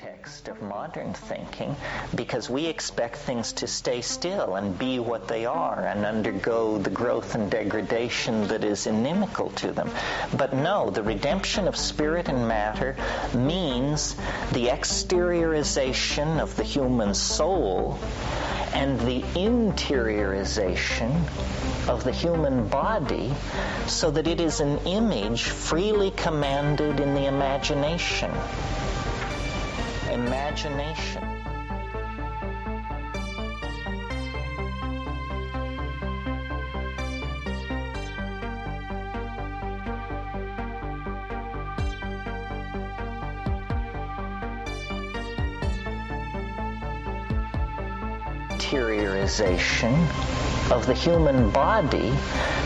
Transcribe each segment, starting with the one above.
context of modern thinking because we expect things to stay still and be what they are and undergo the growth and degradation that is inimical to them. But no, the redemption of spirit and matter means the exteriorization of the human soul and the interiorization of the human body so that it is an image freely commanded in the imagination. Imagination. interiorization of the human body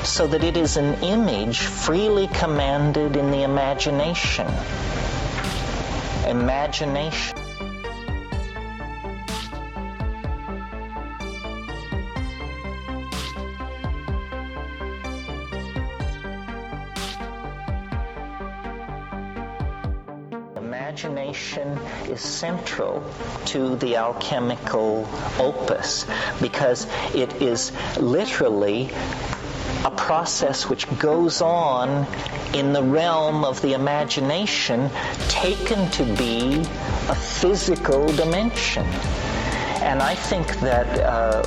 so that it is an image freely commanded in the imagination. Imagination. Is central to the alchemical opus because it is literally a process which goes on in the realm of the imagination taken to be a physical dimension. And I think that uh,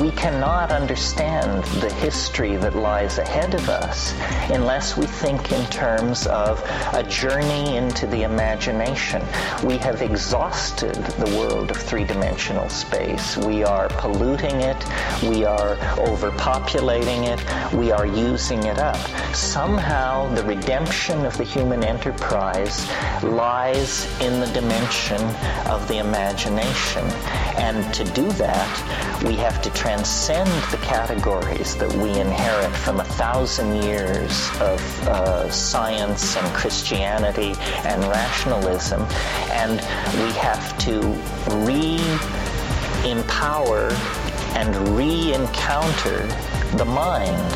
we cannot understand the history that lies ahead of us unless we think in terms of a journey into the imagination. We have exhausted the world of three dimensional space. We are polluting it, we are overpopulating it, we are using it up. Somehow, the redemption of the human enterprise lies in the dimension of the imagination. And to do that, we have to transcend the categories that we inherit from a thousand years of uh, science and Christianity and rationalism, and we have to re-empower and re-encounter the mind.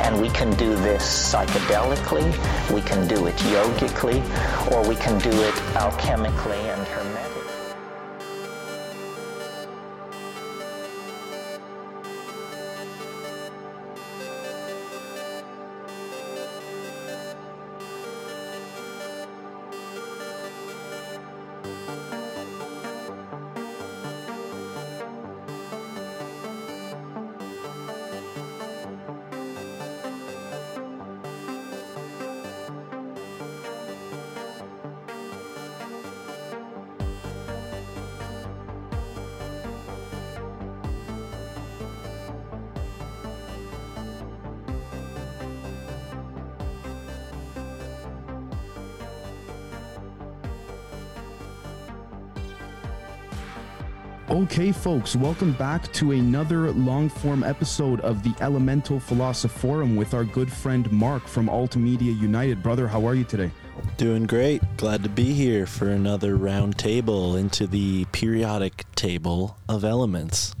And we can do this psychedelically, we can do it yogically, or we can do it alchemically Okay, folks, welcome back to another long form episode of the Elemental Philosophorum with our good friend Mark from Alt Media United. Brother, how are you today? Doing great. Glad to be here for another round table into the periodic table of elements.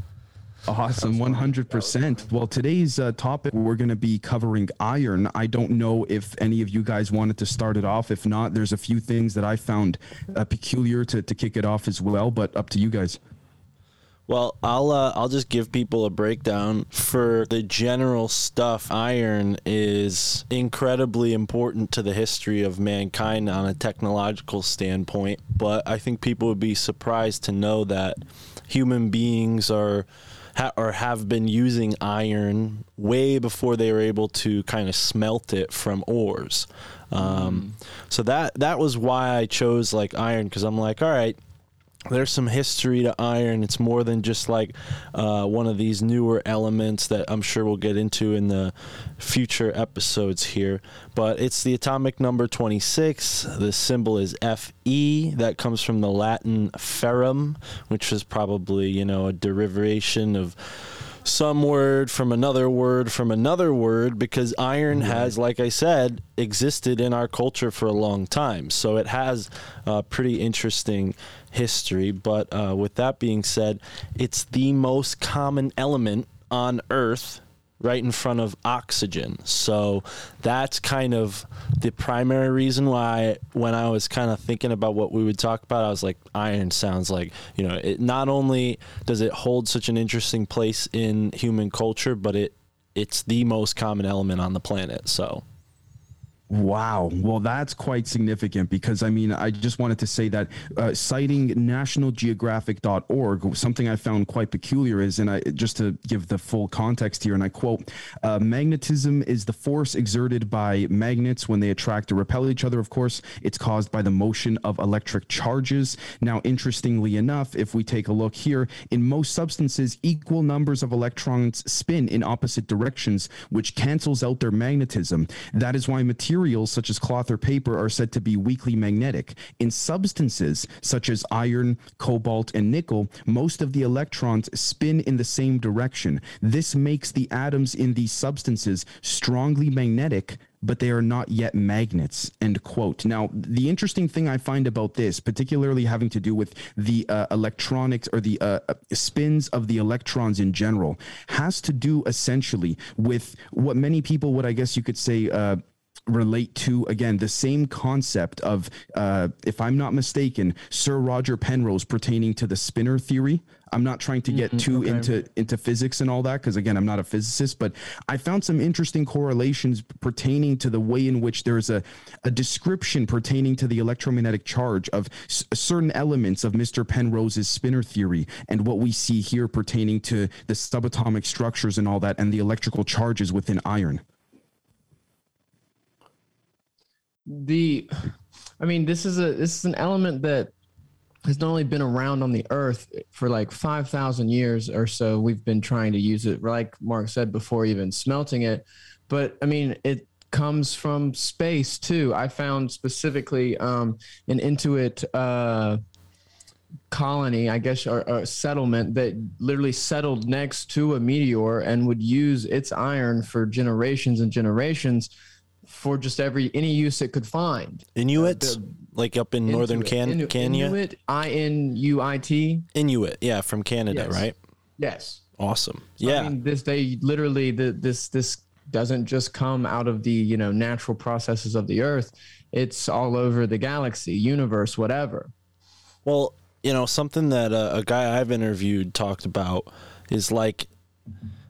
Awesome, 100%. Well, today's uh, topic, we're going to be covering iron. I don't know if any of you guys wanted to start it off. If not, there's a few things that I found uh, peculiar to, to kick it off as well, but up to you guys. Well, I'll uh, I'll just give people a breakdown for the general stuff. Iron is incredibly important to the history of mankind on a technological standpoint, but I think people would be surprised to know that human beings are ha- or have been using iron way before they were able to kind of smelt it from ores. Um, mm. So that that was why I chose like iron because I'm like, all right there's some history to iron. It's more than just like uh, one of these newer elements that I'm sure we'll get into in the future episodes here. But it's the atomic number 26. The symbol is Fe. That comes from the Latin ferrum, which is probably, you know, a derivation of some word from another word from another word because iron has, like I said, existed in our culture for a long time. So it has a pretty interesting history. But uh, with that being said, it's the most common element on Earth right in front of oxygen. So that's kind of the primary reason why when I was kind of thinking about what we would talk about, I was like, iron sounds like, you know, it not only does it hold such an interesting place in human culture, but it it's the most common element on the planet. So Wow. Well, that's quite significant because I mean, I just wanted to say that uh, citing nationalgeographic.org, something I found quite peculiar is, and I just to give the full context here, and I quote, uh, magnetism is the force exerted by magnets when they attract or repel each other, of course. It's caused by the motion of electric charges. Now, interestingly enough, if we take a look here, in most substances, equal numbers of electrons spin in opposite directions, which cancels out their magnetism. That is why material materials such as cloth or paper are said to be weakly magnetic. In substances such as iron, cobalt, and nickel, most of the electrons spin in the same direction. This makes the atoms in these substances strongly magnetic but they are not yet magnets end quote now the interesting thing i find about this particularly having to do with the uh, electronics or the uh, spins of the electrons in general has to do essentially with what many people would i guess you could say uh, relate to again the same concept of uh, if i'm not mistaken sir roger penrose pertaining to the spinor theory. I'm not trying to get mm-hmm, too okay. into into physics and all that because again i'm not a physicist but i found some interesting correlations pertaining to the way in which there's a, a description pertaining to the electromagnetic charge of s- certain elements of mr penrose's spinor theory and what we see here pertaining to the subatomic structures and all that and the electrical charges within iron the i mean this is a this is an element that has not only been around on the earth for like 5000 years or so we've been trying to use it like mark said before even smelting it. But i mean it comes from space too. I found specifically um, an Intuit uh, colony i guess or, or settlement that literally settled next to a meteor and would use its iron for generations and generations for just every any use it could find. Inuit, uh, like up in Inuit, northern Can- Inu- Canada. Inuit, I N U I T. Inuit, yeah, from Canada, yes. right? Yes. Awesome. So, yeah. I mean, this they literally the, this this doesn't just come out of the you know natural processes of the earth. It's all over the galaxy, universe, whatever. Well, you know, something that uh, a guy I've interviewed talked about is like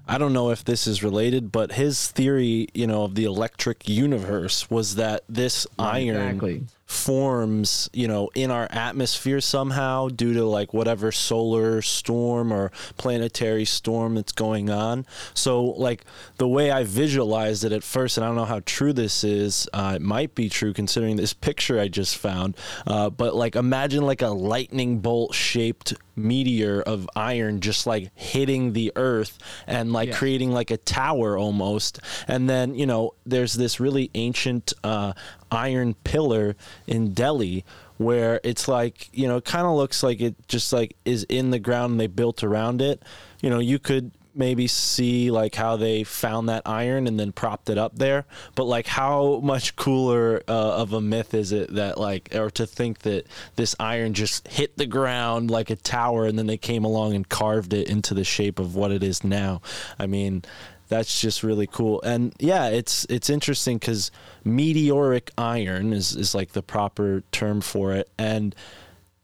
I don't know if this is related, but his theory, you know, of the electric universe was that this iron exactly forms, you know, in our atmosphere somehow due to like whatever solar storm or planetary storm that's going on. So, like the way I visualized it at first, and I don't know how true this is, uh, it might be true considering this picture I just found, uh, but like imagine like a lightning bolt shaped meteor of iron just like hitting the earth and like yeah. creating like a tower almost and then you know there's this really ancient uh, iron pillar in Delhi where it's like you know it kind of looks like it just like is in the ground and they built around it. You know you could maybe see like how they found that iron and then propped it up there but like how much cooler uh, of a myth is it that like or to think that this iron just hit the ground like a tower and then they came along and carved it into the shape of what it is now? I mean that's just really cool. And yeah, it's it's interesting because meteoric iron is is like the proper term for it, and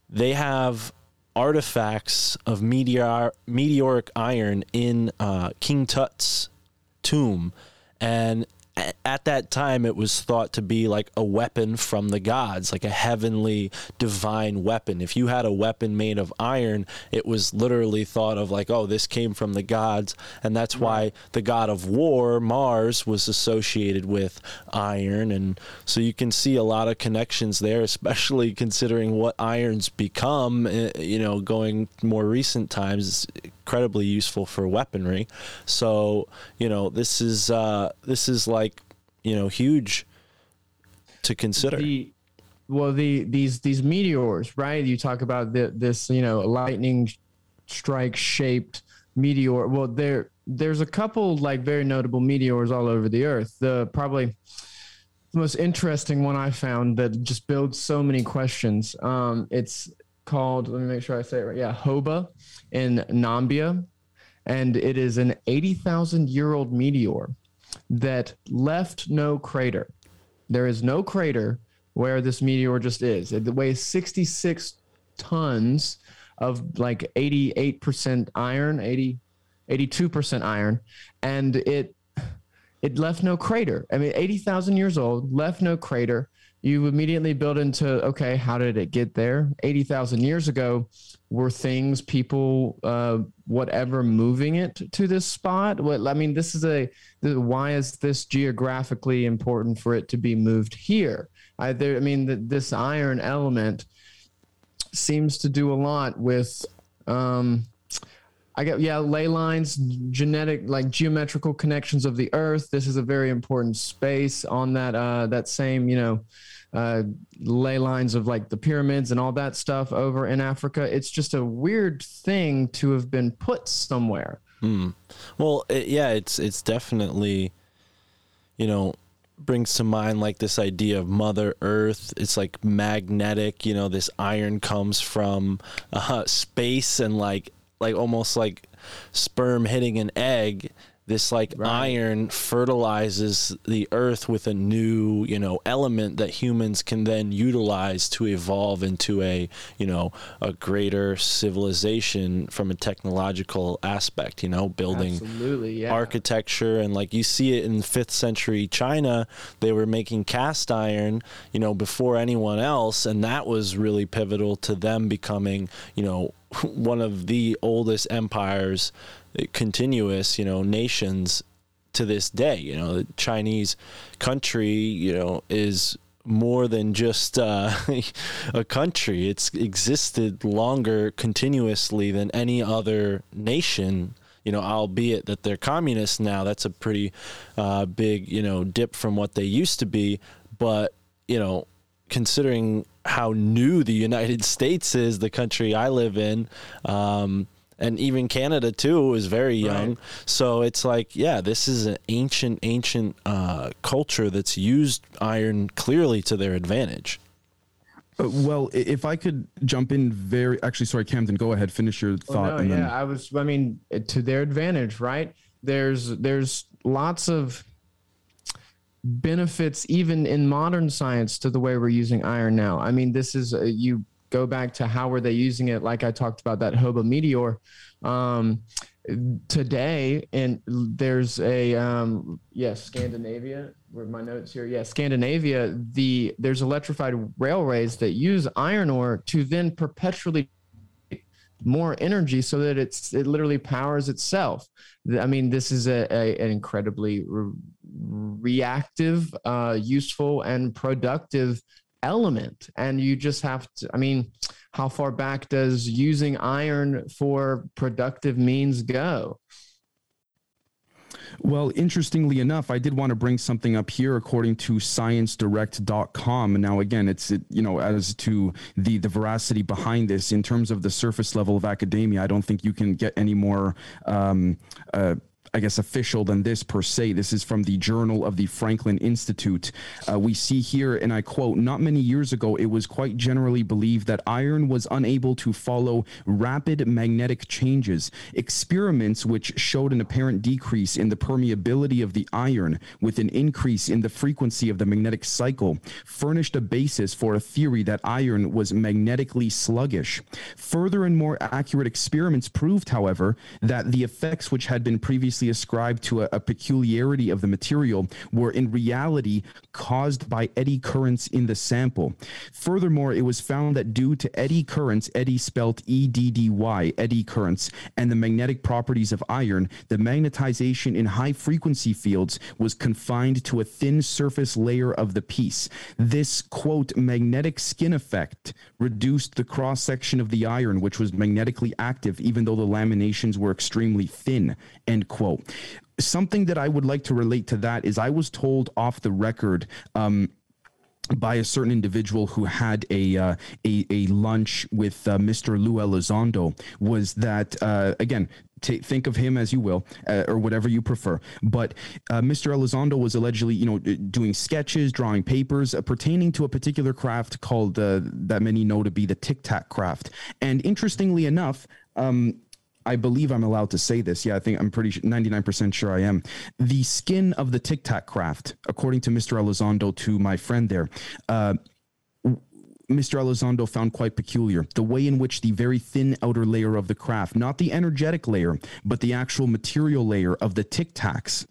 they have artifacts of meteor meteoric iron in uh, King Tut's tomb, and at that time it was thought to be like a weapon from the gods like a heavenly divine weapon. If you had a weapon made of iron it was literally thought of like oh this came from the gods. And that's why the god of war mars was associated with iron. And so you can see a lot of connections there especially considering what iron's become eh, you know going more recent times incredibly useful for weaponry. So you know this is uh, this is like you know huge to consider. The, well, the these these meteors, right? You talk about the, this you know lightning strike shaped meteor. Well, there there's a couple like very notable meteors all over the earth. The probably the most interesting one I found that just builds so many questions. Um, it's called let me make sure I say it right. Yeah, Hoba in Namibia, and it is an 80,000 year old meteor that left no crater. There is no crater where this meteor just is. It weighs 66 tons of like 88% iron, 80, 82% iron, and it it left no crater. I mean, 80,000 years old, left no crater. You immediately build into okay, how did it get there? 80,000 years ago, were things, people, uh, whatever, moving it to this spot? What I mean, this is a why is this geographically important for it to be moved here? I, there, I mean, the, this iron element seems to do a lot with. Um, I get yeah, ley lines, genetic like geometrical connections of the Earth. This is a very important space on that uh, that same you know uh, ley lines of like the pyramids and all that stuff over in Africa. It's just a weird thing to have been put somewhere. Hmm. Well, it, yeah, it's it's definitely, you know, brings to mind like this idea of Mother Earth. It's like magnetic. You know, this iron comes from uh, space and like like almost like sperm hitting an egg this like right. iron fertilizes the earth with a new you know element that humans can then utilize to evolve into a you know a greater civilization from a technological aspect you know building yeah. architecture and like you see it in 5th century China they were making cast iron you know before anyone else and that was really pivotal to them becoming you know one of the oldest empires continuous, you know, nations to this day. You know, the Chinese country, you know, is more than just uh, a country. It's existed longer continuously than any other nation. You know, albeit that they're communists now. That's a pretty uh, big, you know, dip from what they used to be. But you know, considering how new the United States is, the country I live in, um, and even Canada too is very young. Right. So it's like, yeah, this is an ancient, ancient uh, culture that's used iron clearly to their advantage. Uh, well, if I could jump in very, actually, sorry, Camden, go ahead, finish your thought. Oh, no, yeah, then... I was, I mean, to their advantage, right? There's, there's lots of benefits even in modern science to the way we're using iron now. I mean, this is, uh, you go back to how were they using it like i talked about that Hoba meteor um, today and there's a um, yes scandinavia where my notes here yeah scandinavia the there's electrified railways that use iron ore to then perpetually more energy so that it's it literally powers itself i mean this is a, a an incredibly re- reactive uh, useful and productive element and you just have to i mean how far back does using iron for productive means go well, interestingly enough, I did want to bring something up here according to sciencedirect.com. Now, again, it's, you know, as to the, the veracity behind this in terms of the surface level of academia, I don't think you can get any more, um, uh, I guess, official than this per se. This is from the Journal of the Franklin Institute. Uh, we see here, and I quote, not many years ago, it was quite generally believed that iron was unable to follow rapid magnetic changes. Experiments which showed an apparent decrease in the permeability of the iron with an increase in the frequency of the magnetic cycle furnished a basis for a theory that iron was magnetically sluggish. Further and more accurate experiments proved, however, that the effects which had been previously previously ascribed to a, a peculiarity of the material were in reality caused by eddy currents in the sample. Furthermore, it was found that due to eddy currents, eddy spelt E D D Y, eddy currents, and the magnetic properties of iron, the magnetization in high frequency fields was confined to a thin surface layer of the piece. This, quote, magnetic skin effect reduced the cross section of the iron, which was magnetically active, even though the laminations were extremely thin, end quote something that I would like to relate to that is I was told off the record. Um, by a certain individual who had a uh, a, a lunch with uh, Mr. Lou Elizondo was that uh, again T- think of him as you will, uh, or whatever you prefer. But uh, Mr. Elizondo was allegedly, you know, doing sketches, drawing papers uh, pertaining to a particular craft called uh, that many know to be the tic tac craft. And interestingly enough, um, I believe I'm allowed to say this. Yeah, I think I'm pretty 99% sure I am. The skin of the Tic Tac craft, according to Mr. Elizondo, to my friend there, uh, Mr. Elizondo found quite peculiar. The way in which the very thin outer layer of the craft, not the energetic layer, but the actual material layer of the Tic Tacs,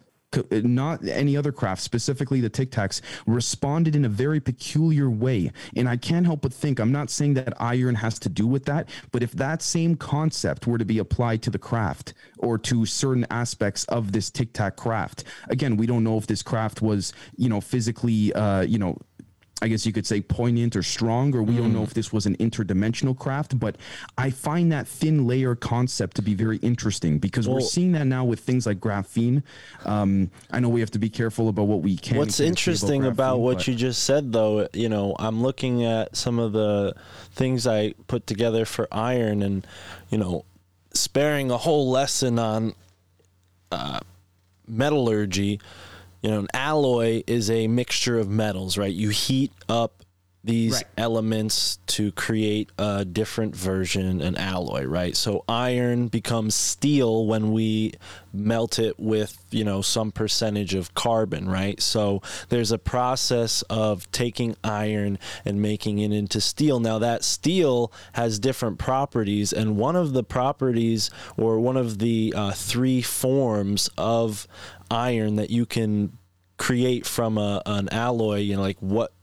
not any other craft, specifically the Tic Tacs, responded in a very peculiar way. And I can't help but think, I'm not saying that iron has to do with that, but if that same concept were to be applied to the craft or to certain aspects of this Tic Tac craft, again, we don't know if this craft was, you know, physically, uh, you know, I guess you could say poignant or strong, or we mm. don't know mm. if this was an interdimensional craft, but I find that thin layer concept to be very interesting because well, we're seeing that now with things like graphene. Um, I know we have to be careful about what we can. What's interesting about, graphene, about what you just said, though, you know, I'm looking at some of the things I put together for iron and, you know, sparing a whole lesson on uh, metallurgy you know, an alloy is a mixture of metals, right? You heat up these right. elements to create a different version, an alloy, right? So iron becomes steel when we melt it with, you know, some percentage of carbon, right? So there's a process of taking iron and making it into steel. Now that steel has different properties, and one of the properties or one of the uh, three forms of iron that you can create from a, an alloy, you know, like what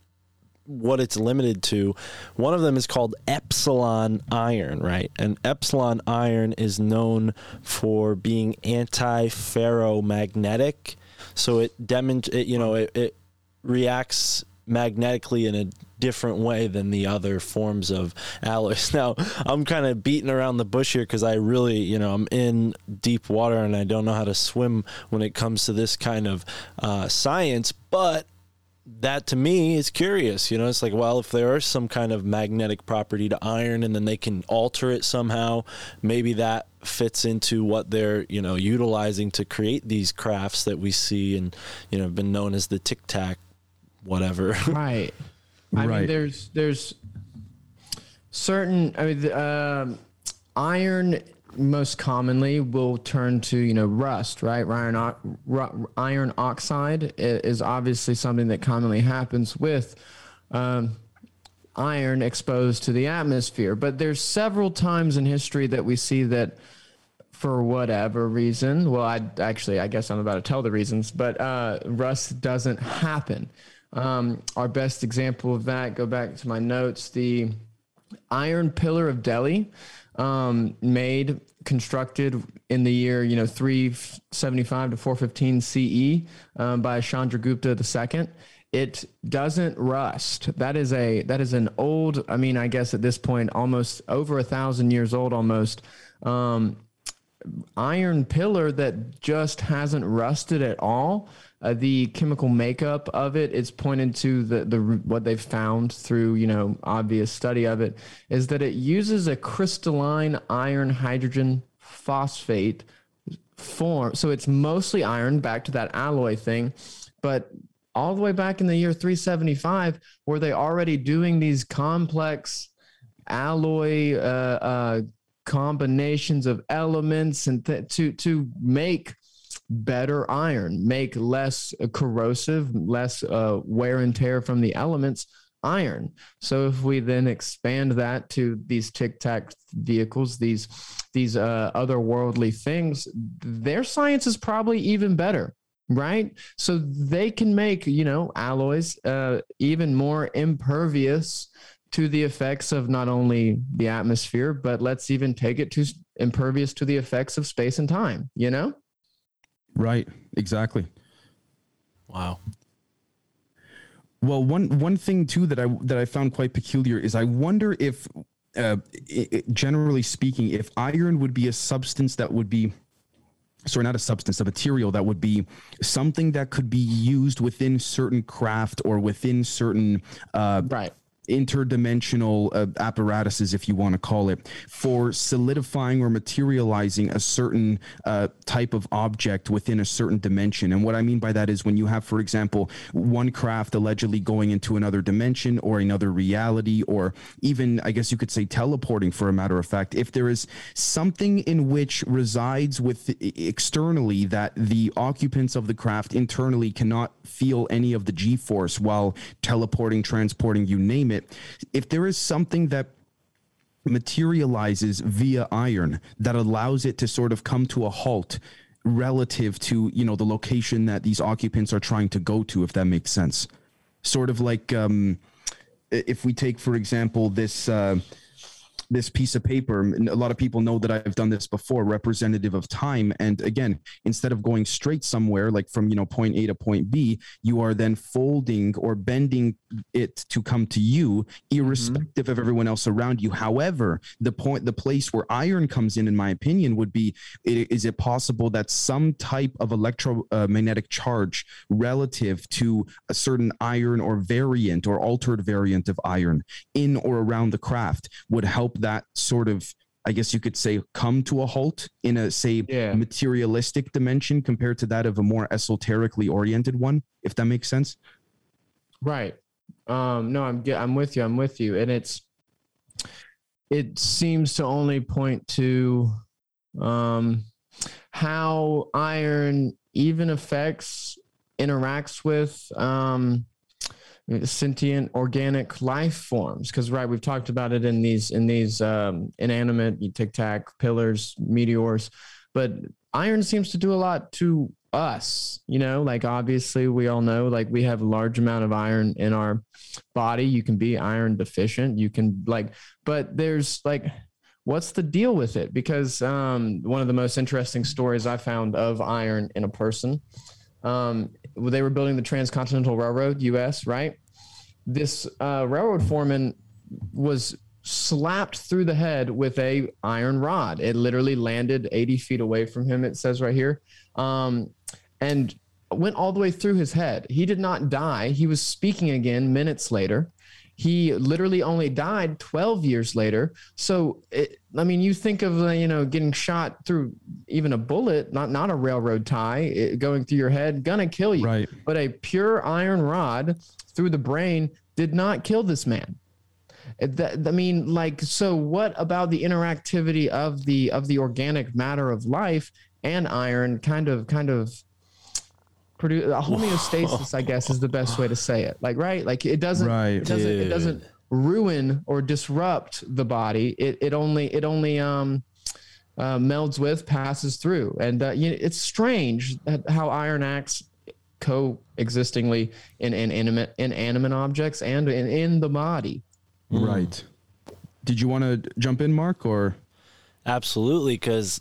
what it's limited to. One of them is called epsilon iron, right? And epsilon iron is known for being anti-ferromagnetic. So it you know, it, it reacts magnetically in a different way than the other forms of alloys. Now, I'm kind of beating around the bush here because I really, you know, I'm in deep water and I don't know how to swim when it comes to this kind of uh, science, but that to me is curious. You know, it's like, well, if there is some kind of magnetic property to iron and then they can alter it somehow, maybe that fits into what they're, you know, utilizing to create these crafts that we see and, you know, have been known as the tic tac whatever. Right. I right. mean, there's there's certain. I mean, um, iron most commonly will turn to you know rust right? Iron, iron oxide is obviously something that commonly happens with um, iron exposed to the atmosphere. But there's several times in history that we see that for whatever reason well i actually i guess i'm about to tell the reasons but uh, rust doesn't happen. Um, our best example of that, go back to my notes, the Iron Pillar of Delhi, um, made, constructed in the year, you know, 375 to 415 CE um, by Chandragupta II. It doesn't rust. That is a that is an old. I mean, I guess at this point, almost over a thousand years old, almost. Um, iron pillar that just hasn't rusted at all uh, the chemical makeup of it it's pointed to the, the what they've found through you know obvious study of it is that it uses a crystalline iron hydrogen phosphate form. So it's mostly iron back to that alloy thing but all the way back in the year 375 were they already doing these complex alloy uh, uh, combinations of elements and th- to to make better iron, make less corrosive, less uh, wear and tear from the elements iron. So if we then expand that to these tic tac vehicles, these these uh, otherworldly things, their science is probably even better, right? So they can make you know alloys uh, even more impervious to the effects of not only the atmosphere, but let's even take it to impervious to the effects of space and time. You know. Right. Exactly. Wow. Well, one one thing too that I that I found quite peculiar is I wonder if, uh, it, generally speaking, if iron would be a substance that would be, sorry, not a substance, a material that would be something that could be used within certain craft or within certain, uh, right interdimensional uh, apparatuses, if you want to call it, for solidifying or materializing a certain uh, type of object within a certain dimension. And what I mean by that is when you have, for example, one craft allegedly going into another dimension or another reality, or even, I guess you could say, teleporting for a matter of fact, if there is something in which resides with externally that the occupants of the craft internally cannot feel any of the G force while teleporting, transporting, you name it. If there is something that materializes via iron that allows it to sort of come to a halt relative to you know the location that these occupants are trying to go to if that makes sense. Sort of like um if we take for example this uh this piece of paper. A lot of people know that I've done this before, representative of time. And again, instead of going straight somewhere, like from you know point A to point B, you are then folding or bending it to come to you, irrespective mm-hmm. of everyone else around you. However, the point, the place where iron comes in, in my opinion, would be: is it possible that some type of electromagnetic charge relative to a certain iron or variant or altered variant of iron in or around the craft would help that sort of I guess you could say come to a halt in a say yeah. materialistic dimension compared to that of a more esoterically oriented one, if that makes sense. Right. Um, no, I'm I'm with you. I'm with you, and it's it seems to only point to um, how iron even affects interacts with um, sentient organic life forms. Because right we've talked about it in these in these um, inanimate tic tac pillars meteors but iron seems to do a lot to us you know? Like obviously we all know like we have a large amount of iron in our body. You can be iron deficient. You can like but there's like what's the deal with it? Because um, one of the most interesting stories i found of iron in a person um, they were building the transcontinental railroad us right this uh, railroad foreman was slapped through the head with a iron rod. It literally landed 80 feet away from him. It says right here, um, and went all the way through his head. He did not die. He was speaking again minutes later. He literally only died 12 years later. So, it, I mean, you think of, uh, you know, getting shot through even a bullet, not, not a railroad tie it, going through your head, gonna kill you. Right. But a pure iron rod through the brain did not kill this man. That, I mean, like, so what about the interactivity of the of the organic matter of life and iron kind of kind of produce a homeostasis i guess is the best way to say it like right like it doesn't right, it doesn't dude. it doesn't ruin or disrupt the body it, it only it only um uh, melds with passes through. And uh, you know, it's strange how iron acts co-existingly in inanimate inanimate objects and in, in the body. Right. Did you want to jump in mark or? Absolutely because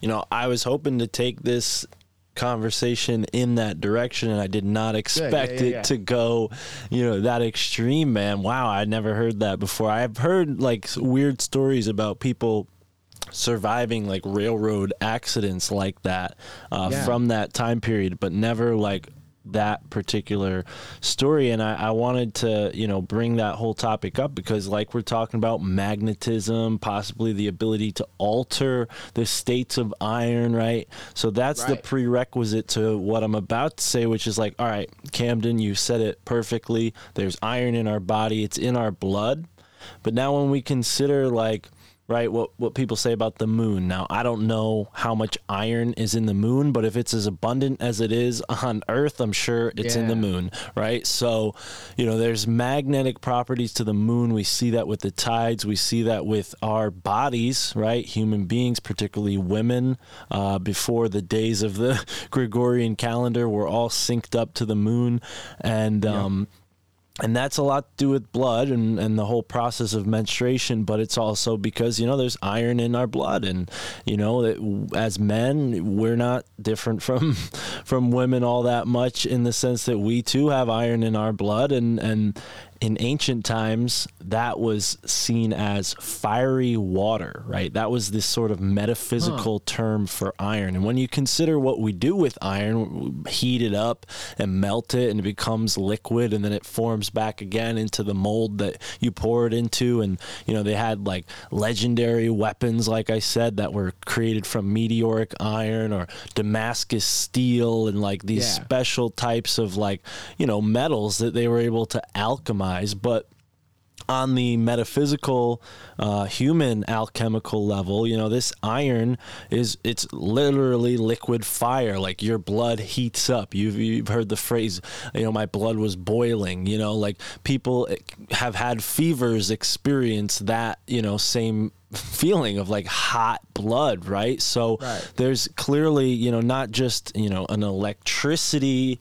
you know i was hoping to take this conversation in that direction and I did not expect yeah, yeah, yeah, it to go, you know, that extreme, man. Wow, I never heard that before. I've heard like weird stories about people surviving like railroad accidents like that uh, from that time period, but never like that particular story. And I, I, wanted to you know bring that whole topic up because like we're talking about magnetism possibly the ability to alter the states of iron right? So that's right. the prerequisite to what i'm about to say which is like all right camden you said it perfectly. There's iron in our body. It's in our blood. But now when we consider like right? What what people say about the moon. Now, I don't know how much iron is in the moon, but if it's as abundant as it is on Earth, I'm sure it's yeah. in the moon, right? So, you know, there's magnetic properties to the moon. We see that with the tides. We see that with our bodies, right? Human beings, particularly women, uh, before the days of the Gregorian calendar, were all synced up to the moon, and um, and that's a lot to do with blood and, and the whole process of menstruation but it's also because you know there's iron in our blood and you know that as men we're not different from from women all that much in the sense that we too have iron in our blood and and in ancient times, that was seen as fiery water, right? That was this sort of metaphysical huh. term for iron. And when you consider what we do with iron, we heat it up and melt it, and it becomes liquid, and then it forms back again into the mold that you pour it into. And, you know, they had like legendary weapons, like I said, that were created from meteoric iron or Damascus steel and like these yeah. special types of like, you know, metals that they were able to alchemize. But on the metaphysical uh, human alchemical level you know this iron is it's literally liquid fire like your blood heats up you've, you've heard the phrase you know my blood was boiling you know like people have had fevers experience that you know same feeling of like hot blood right so right. there's clearly you know not just you know an electricity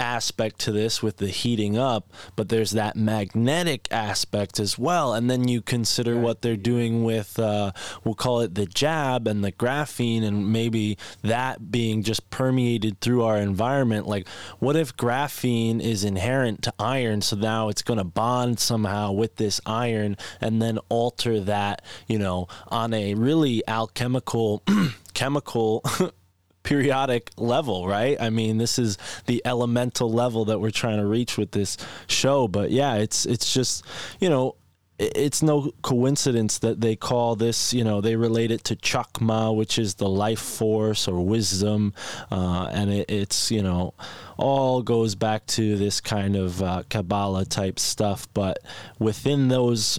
aspect to this with the heating up, but there's that magnetic aspect as well. And then you consider what they're doing with, uh, we'll call it the jab and the graphene, and maybe that being just permeated through our environment. Like, what if graphene is inherent to iron? So now it's going to bond somehow with this iron and then alter that, you know, on a really alchemical. chemical periodic level, right? I mean, this is the elemental level that we're trying to reach with this show. But yeah, it's it's just you know. It's no coincidence that they call this, you know, they relate it to Chokmah, which is the life force or wisdom. Uh, and it, it's, you know, all goes back to this kind of uh, Kabbalah type stuff. But within those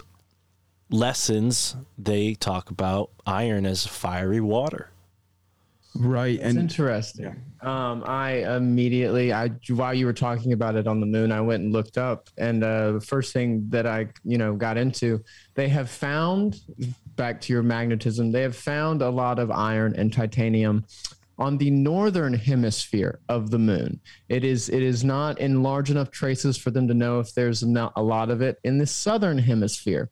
lessons, they talk about iron as fiery water. Right. It's and interesting. Yeah. Um, I immediately, I while you were talking about it on the moon, I went and looked up, and uh, the first thing that I, you know, got into, they have found back to your magnetism, they have found a lot of iron and titanium on the northern hemisphere of the moon. It is it is not in large enough traces for them to know if there's not a lot of it in the southern hemisphere.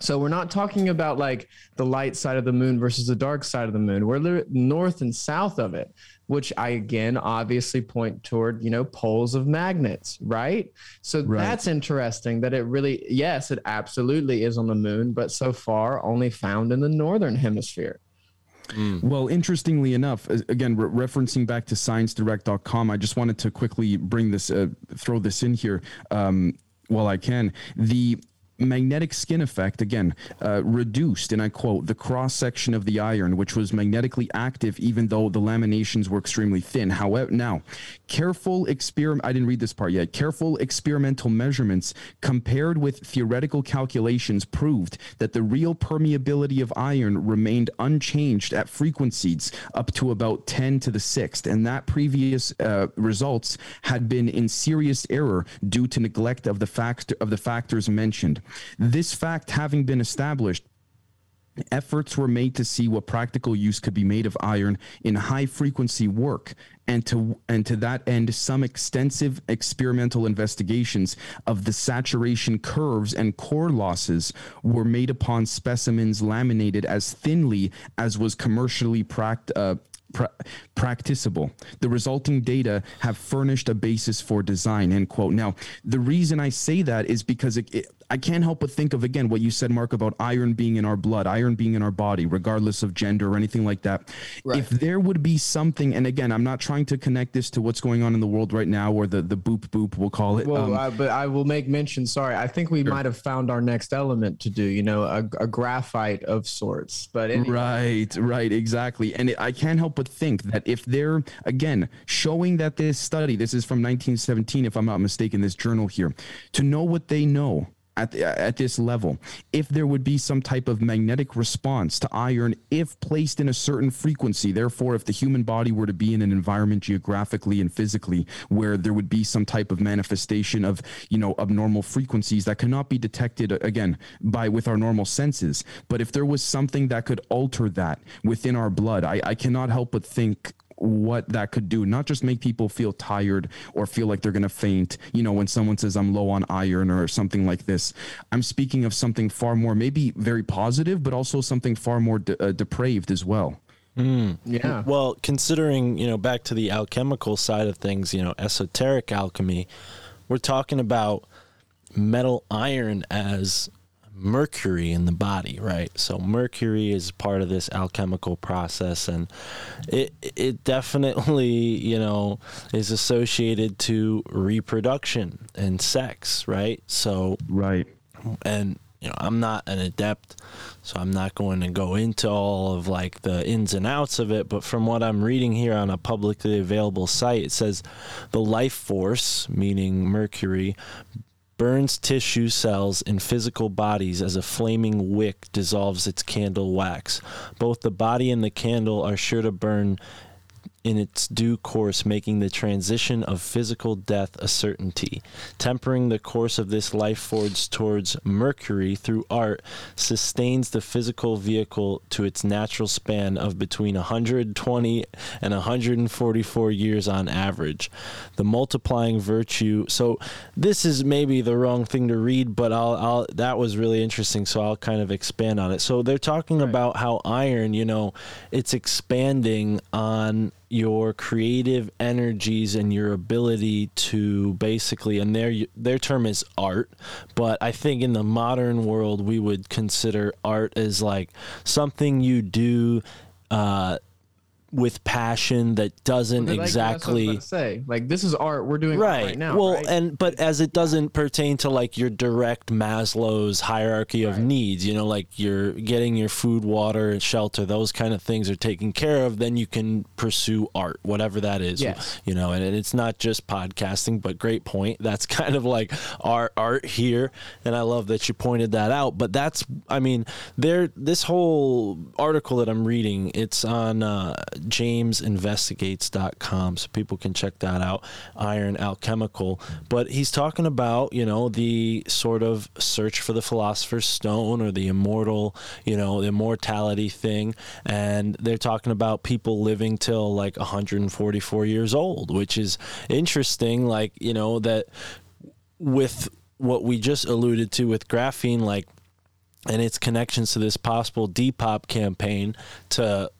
So we're not talking about like the light side of the moon versus the dark side of the moon. We're north and south of it, which I again obviously point toward, you know, poles of magnets, right? So right. that's interesting that it really yes, it absolutely is on the moon, but so far only found in the northern hemisphere. Mm. Well, interestingly enough, again, re- referencing back to sciencedirect.com, I just wanted to quickly bring this, uh, throw this in here. Um, while I can. The magnetic skin effect, again, uh, reduced, and I quote, the cross section of the iron, which was magnetically active even though the laminations were extremely thin. However, now, careful experiment, I didn't read this part yet, careful experimental measurements compared with theoretical calculations proved that the real permeability of iron remained unchanged at frequencies up to about 10 to the sixth, and that previous uh, results had been in serious error due to neglect of the fact of the factors mentioned. This fact having been established, efforts were made to see what practical use could be made of iron in high frequency work and to and to that end some extensive experimental investigations of the saturation curves and core losses were made upon specimens laminated as thinly as was commercially pract- uh, pra- practicable. The resulting data have furnished a basis for design. End quote. Now, the reason I say that is because it, it, I can't help but think of again what you said, Mark, about iron being in our blood, iron being in our body, regardless of gender or anything like that. Right. If there would be something, and again, I'm not trying to connect this to what's going on in the world right now, or the the boop boop, we'll call it. Well, um, I, but I will make mention. Sorry, I think we sure. might have found our next element to do. You know, a, a graphite of sorts. But anyway. right, right, exactly. And it, I can't help but think that if they're again showing that this study, this is from 1917, if I'm not mistaken, this journal here, to know what they know at, the, at this level if there would be some type of magnetic response to iron if placed in a certain frequency therefore if the human body were to be in an environment geographically and physically where there would be some type of manifestation of you know abnormal frequencies that cannot be detected uh, again by with our normal senses. But if there was something that could alter that within our blood i, I cannot help but think what that could do. Not just make people feel tired or feel like they're going to faint, you know, when someone says I'm low on iron or something like this. I'm speaking of something far more, maybe very positive, but also something far more de- uh, depraved as well. Mm. Yeah. Well, considering, you know, back to the alchemical side of things, you know, esoteric alchemy, we're talking about metal iron as mercury in the body, right? So mercury is part of this alchemical process, and it it definitely you know is associated to reproduction and sex, right? So right, and you know I'm not an adept, so I'm not going to go into all of like the ins and outs of it. But from what I'm reading here on a publicly available site, it says the life force, meaning mercury, burns tissue cells in physical bodies as a flaming wick dissolves its candle wax. Both the body and the candle are sure to burn in its due course, making the transition of physical death a certainty. Tempering the course of this life forge towards Mercury through art sustains the physical vehicle to its natural span of between 120 and 144 years on average. The multiplying virtue. So this is maybe the wrong thing to read, but I'll, I'll that was really interesting. So I'll kind of expand on it. So they're talking right. about how iron, you know, it's expanding on your creative energies and your ability to basically and their their term is art but i think in the modern world we would consider art as like something you do uh, with passion that doesn't like, exactly say like this is art we're doing right, right now well right? and but as it doesn't pertain to like your direct maslow's hierarchy of right. needs you know like you're getting your food water and shelter those kind of things are taken care of then you can pursue art whatever that is yes. you know and, and it's not just podcasting but great point that's kind of like our art here and i love that you pointed that out but that's i mean there this whole article that i'm reading it's on uh jamesinvestigates.com so people can check that out iron alchemical. But he's talking about you know the sort of search for the philosopher's stone or the immortal you know the immortality thing. And they're talking about people living till like 144 years old which is interesting like you know that with what we just alluded to with graphene like and its connections to this possible Depop campaign to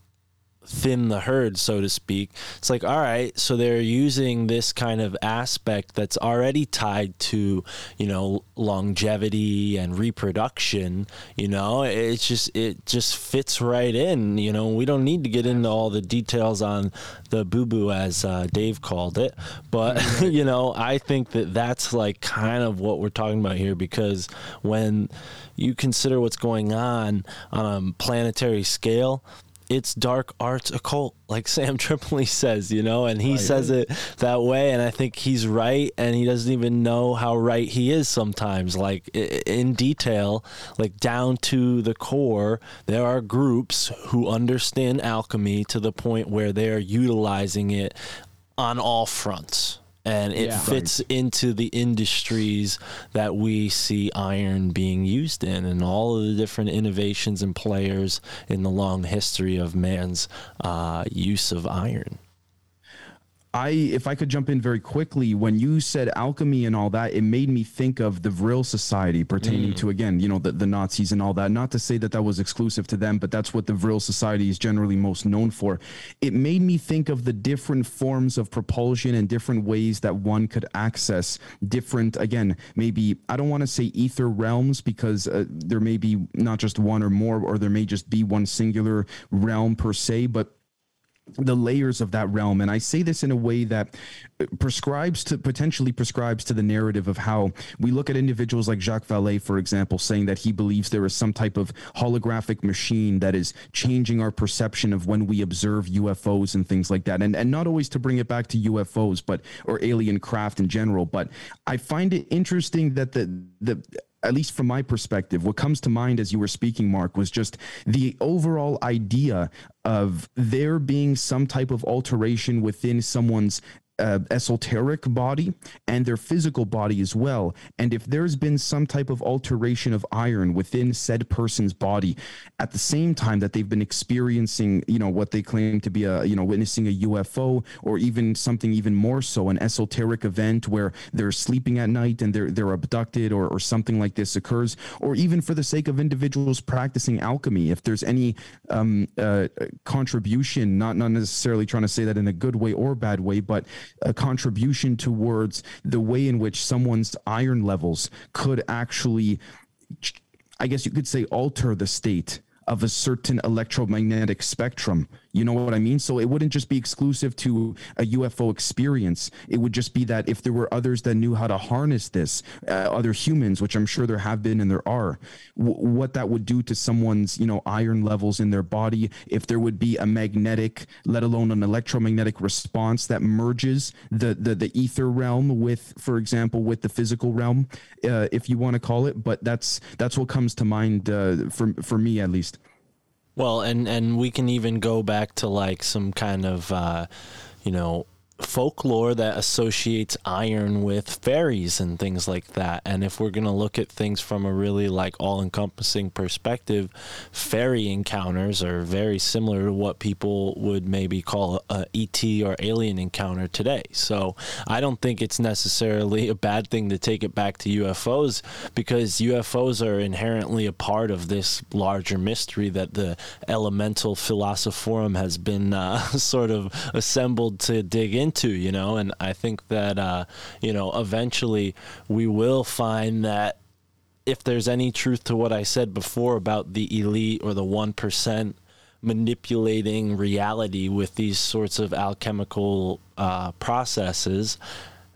thin the herd, so to speak. It's like, all right, so they're using this kind of aspect that's already tied to, you know, longevity and reproduction. You know, it's just it just fits right in. You know, we don't need to get into all the details on the boo boo as uh, Dave called it, but you know, I think that that's like kind of what we're talking about here because when you consider what's going on on a planetary scale it's dark arts occult, like Sam Tripoli says, you know, and he oh, right. says it that way. And I think he's right. And he doesn't even know how right he is sometimes, like in detail, like down to the core. There are groups who understand alchemy to the point where they are utilizing it on all fronts and it yeah. fits into the industries that we see iron being used in and all of the different innovations and players in the long history of man's uh, use of iron. I, if I could jump in very quickly, when you said alchemy and all that, it made me think of the Vril Society pertaining mm. to, again, you know, the, the Nazis and all that. Not to say that that was exclusive to them, but that's what the Vril Society is generally most known for. It made me think of the different forms of propulsion and different ways that one could access different, again, maybe, I don't want to say ether realms because uh, there may be not just one or more, or there may just be one singular realm per se, but the layers of that realm. And i say this in a way that prescribes to potentially prescribes to the narrative of how we look at individuals like jacques vallée for example saying that he believes there is some type of holographic machine that is changing our perception of when we observe ufos and things like that. And and not always to bring it back to ufos but or alien craft in general but i find it interesting that the the at least from my perspective, what comes to mind as you were speaking, Mark, was just the overall idea of there being some type of alteration within someone's uh, esoteric body and their physical body as well. And if there's been some type of alteration of iron within said person's body at the same time that they've been experiencing, you know, what they claim to be a, you know, witnessing a UFO or even something even more so, an esoteric event where they're sleeping at night and they're they're abducted or, or something like this occurs, or even for the sake of individuals practicing alchemy, if there's any um, uh, contribution, not not necessarily trying to say that in a good way or bad way, but a contribution towards the way in which someone's iron levels could actually, I guess you could say, alter the state of a certain electromagnetic spectrum you know what I mean? So it wouldn't just be exclusive to a UFO experience. It would just be that if there were others that knew how to harness this, uh, other humans, which I'm sure there have been and there are, w- what that would do to someone's, you know, iron levels in their body, if there would be a magnetic, let alone an electromagnetic response that merges the the, the ether realm with, for example, with the physical realm, uh, if you want to call it. But that's that's what comes to mind uh, for for me at least. Well, and and we can even go back to like some kind of uh, you know folklore that associates iron with fairies and things like that. And if we're going to look at things from a really like all encompassing perspective, fairy encounters are very similar to what people would maybe call a, ET or alien encounter today. So I don't think it's necessarily a bad thing to take it back to UFOs because UFOs are inherently a part of this larger mystery that the elemental philosophorum has been uh, sort of assembled to dig into into, you know, and I think that, uh, you know, eventually we will find that if there's any truth to what I said before about the elite or the 1% manipulating reality with these sorts of alchemical uh, processes,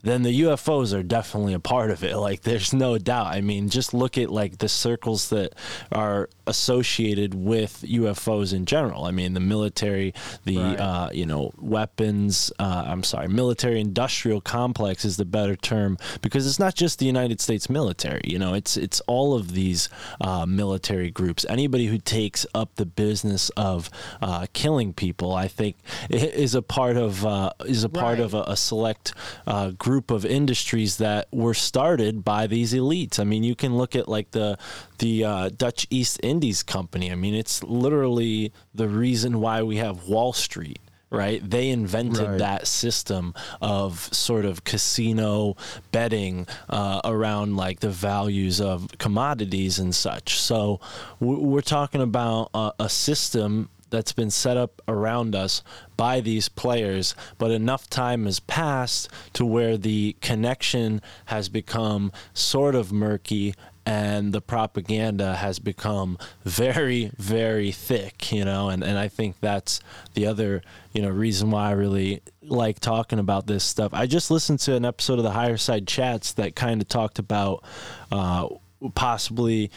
then the UFOs are definitely a part of it. Like, there's no doubt. I mean, just look at like the circles that are associated with UFOs in general. I mean, the military, the right. uh, you know weapons. Uh, I'm sorry, military industrial complex is the better term because it's not just the United States military. You know, it's it's all of these uh, military groups. Anybody who takes up the business of uh, killing people, I think, is a part of uh, is a part right. of a, a select uh, group group of industries that were started by these elites. I mean, you can look at like the the uh, Dutch East Indies Company. I mean, it's literally the reason why we have Wall Street right? They invented right. that system of sort of casino betting uh, around like the values of commodities and such. So we're talking about a, a system that's been set up around us by these players, but enough time has passed to where the connection has become sort of murky and the propaganda has become very very thick you know and, and i think that's the other you know reason why i really like talking about this stuff. I just listened to an episode of the higher side chats that kind of talked about uh, possibly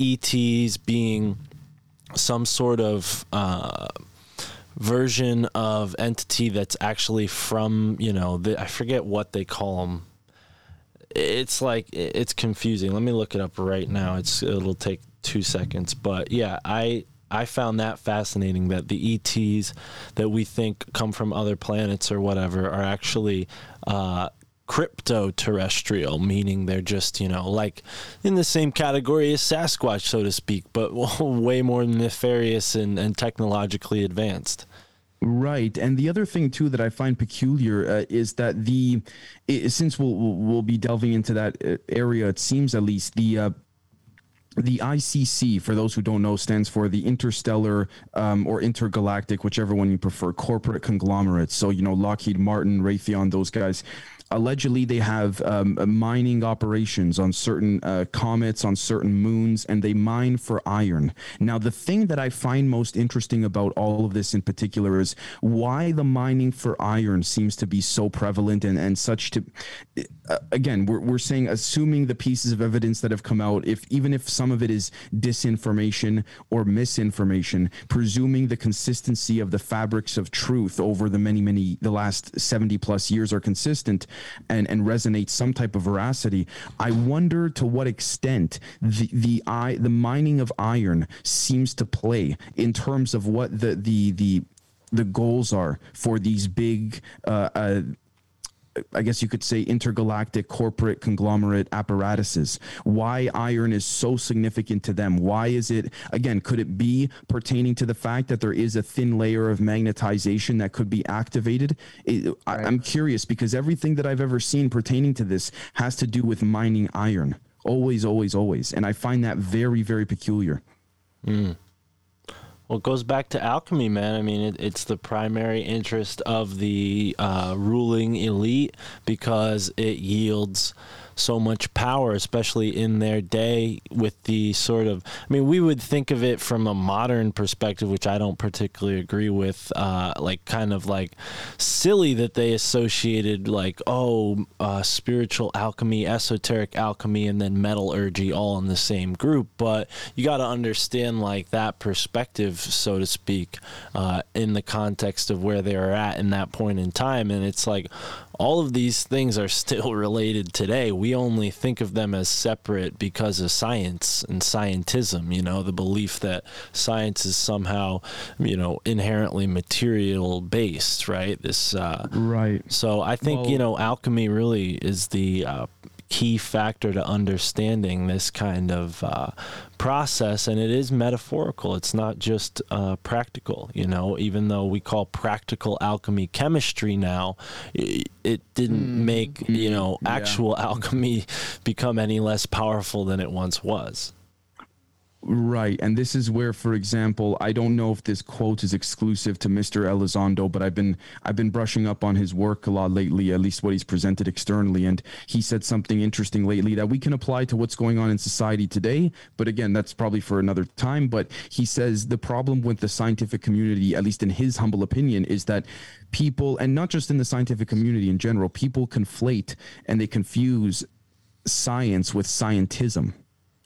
ets being some sort of uh, version of entity that's actually from you know the, I forget what they call them. It's like it's confusing. Let me look it up right now. It's it'll take two seconds, but yeah, I I found that fascinating that the ETs that we think come from other planets or whatever are actually uh, crypto terrestrial, meaning they're just, you know, like in the same category as Sasquatch, so to speak, but way more nefarious and, and technologically advanced. Right, and the other thing too that I find peculiar uh, is that the since we'll, we'll, we'll be delving into that uh, area, it seems at least the uh, the ICC, for those who don't know, stands for the Interstellar um, or Intergalactic, whichever one you prefer, corporate conglomerates. So, you know, Lockheed Martin, Raytheon, those guys allegedly they have um, mining operations on certain uh, comets on certain moons and they mine for iron. Now the thing that i find most interesting about all of this in particular is why the mining for iron seems to be so prevalent and, and such to uh, again we're, we're saying assuming the pieces of evidence that have come out if even if some of it is disinformation or misinformation presuming the consistency of the fabrics of truth over the many many the last 70 plus years are consistent and, and resonate some type of veracity. I wonder to what extent the the I, the mining of iron seems to play in terms of what the the the the goals are for these big uh, uh, I guess you could say intergalactic corporate conglomerate apparatuses. Why iron is so significant to them? Why is it, again, could it be pertaining to the fact that there is a thin layer of magnetization that could be activated? It, right. I, am curious because everything that I've ever seen pertaining to this has to do with mining iron. Always, always, always. And I find that very, very peculiar. Mm. Well, it goes back to alchemy, man. I mean, it, it's the primary interest of the uh, ruling elite because it yields so much power, especially in their day with the sort of, I mean, we would think of it from a modern perspective, which I don't particularly agree with, uh, like kind of like silly that they associated like, oh, uh, spiritual alchemy, esoteric alchemy, and then metallurgy all in the same group. But you got to understand like that perspective, so to speak, uh, in the context of where they are at in that point in time. And it's like, all of these things are still related today. We only think of them as separate because of science and scientism, you know, the belief that science is somehow, you know, inherently material based, right? This, uh, right. So I think, well, you know, alchemy really is the, uh, key factor to understanding this kind of uh, process and it is metaphorical. It's not just uh, practical you know? Even though we call practical alchemy chemistry now it, it didn't mm, make you know actual yeah. alchemy become any less powerful than it once was Right. And this is where, for example, I don't know if this quote is exclusive to Mr. Elizondo, but I've been I've been brushing up on his work a lot lately, at least what he's presented externally. And he said something interesting lately that we can apply to what's going on in society today. But again, that's probably for another time. But he says the problem with the scientific community, at least in his humble opinion, is that people, and not just in the scientific community in general, people conflate and they confuse science with scientism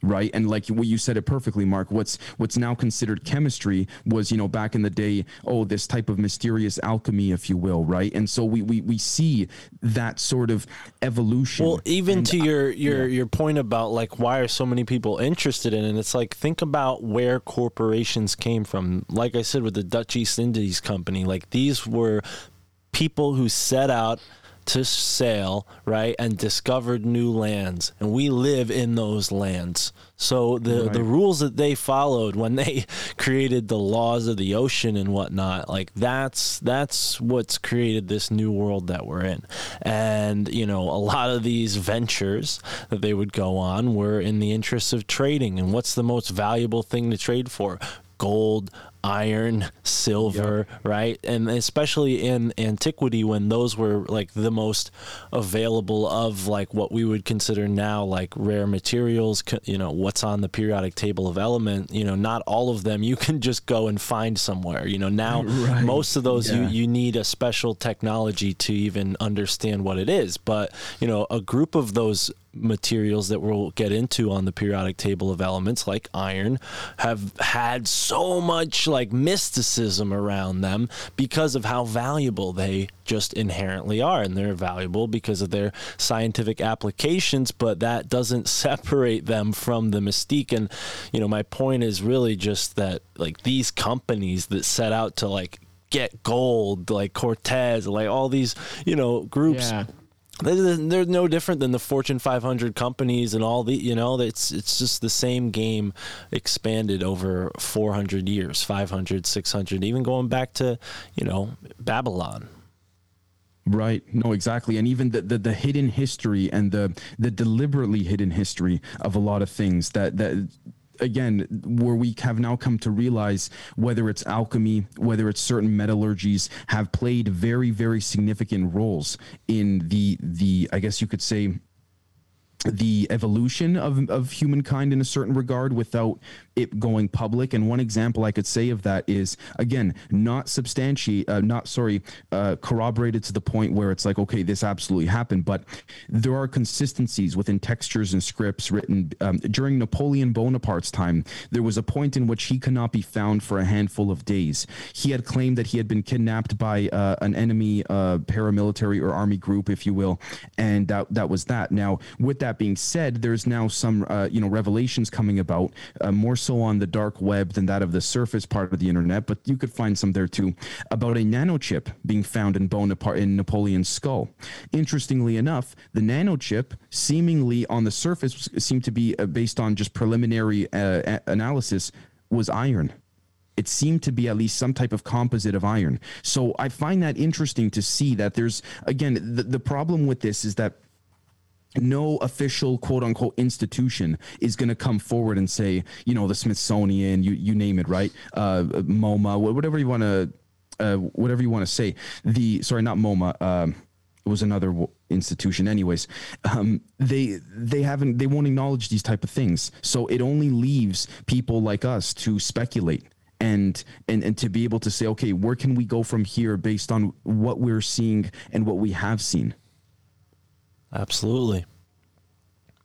right? And like what you said it perfectly mark what's what's now considered chemistry was you know back in the day oh this type of mysterious alchemy if you will right? And so we we, we see that sort of evolution. Well even and to your your yeah. your point about like why are so many people interested in it it's like think about where corporations came from. Like i said with the dutch east indies company like these were people who set out to sail, right, and discovered new lands, and we live in those lands. So the right. the rules that they followed when they created the laws of the ocean and whatnot, like that's that's what's created this new world that we're in. And you know, a lot of these ventures that they would go on were in the interests of trading. And what's the most valuable thing to trade for? Gold, iron, silver, yep. right? And especially in antiquity when those were like the most available of like what we would consider now like rare materials, you know, what's on the periodic table of element, you know, not all of them you can just go and find somewhere. You know, now right. most of those yeah. you you need a special technology to even understand what it is, but you know, a group of those materials that we'll get into on the periodic table of elements like iron have had so much like mysticism around them because of how valuable they just inherently are. And they're valuable because of their scientific applications but that doesn't separate them from the mystique. And you know my point is really just that like these companies that set out to like get gold like Cortez like all these you know groups yeah they're no different than the Fortune 500 companies and all the you know it's it's just the same game expanded over 400 years 500 600 even going back to you know Babylon Right. No, exactly. And even the, the, the, hidden history and the the deliberately hidden history of a lot of things that that again where we have now come to realize whether it's alchemy whether it's certain metallurgies have played very very significant roles in the the i guess you could say the evolution of, of humankind in a certain regard without it going public. And one example I could say of that is again not substantiate, uh, not sorry, uh, corroborated to the point where it's like okay, this absolutely happened. But there are consistencies within textures and scripts written um, during Napoleon Bonaparte's time. There was a point in which he could not be found for a handful of days. He had claimed that he had been kidnapped by uh, an enemy uh, paramilitary or army group, if you will, and that that was that. Now, with that being said, there's now some uh, you know revelations coming about uh, more so on the dark web than that of the surface part of the internet, but you could find some there too, about a nanochip being found in Bonaparte in Napoleon's skull. Interestingly enough, the nanochip seemingly on the surface seemed to be uh, based on just preliminary uh, analysis was iron it seemed to be at least some type of composite of iron. So I find that interesting to see that there's again the, the problem with this is that no official quote unquote institution is going to come forward and say, you know, the Smithsonian, you you name it, right? Uh, MoMA, whatever you want to, uh, whatever you want to say. The sorry, not MoMA. Um, it was another institution anyways um, they they haven't they won't acknowledge these type of things so it only leaves people like us to speculate and and and to be able to say okay where can we go from here based on what we're seeing and what we have seen Absolutely.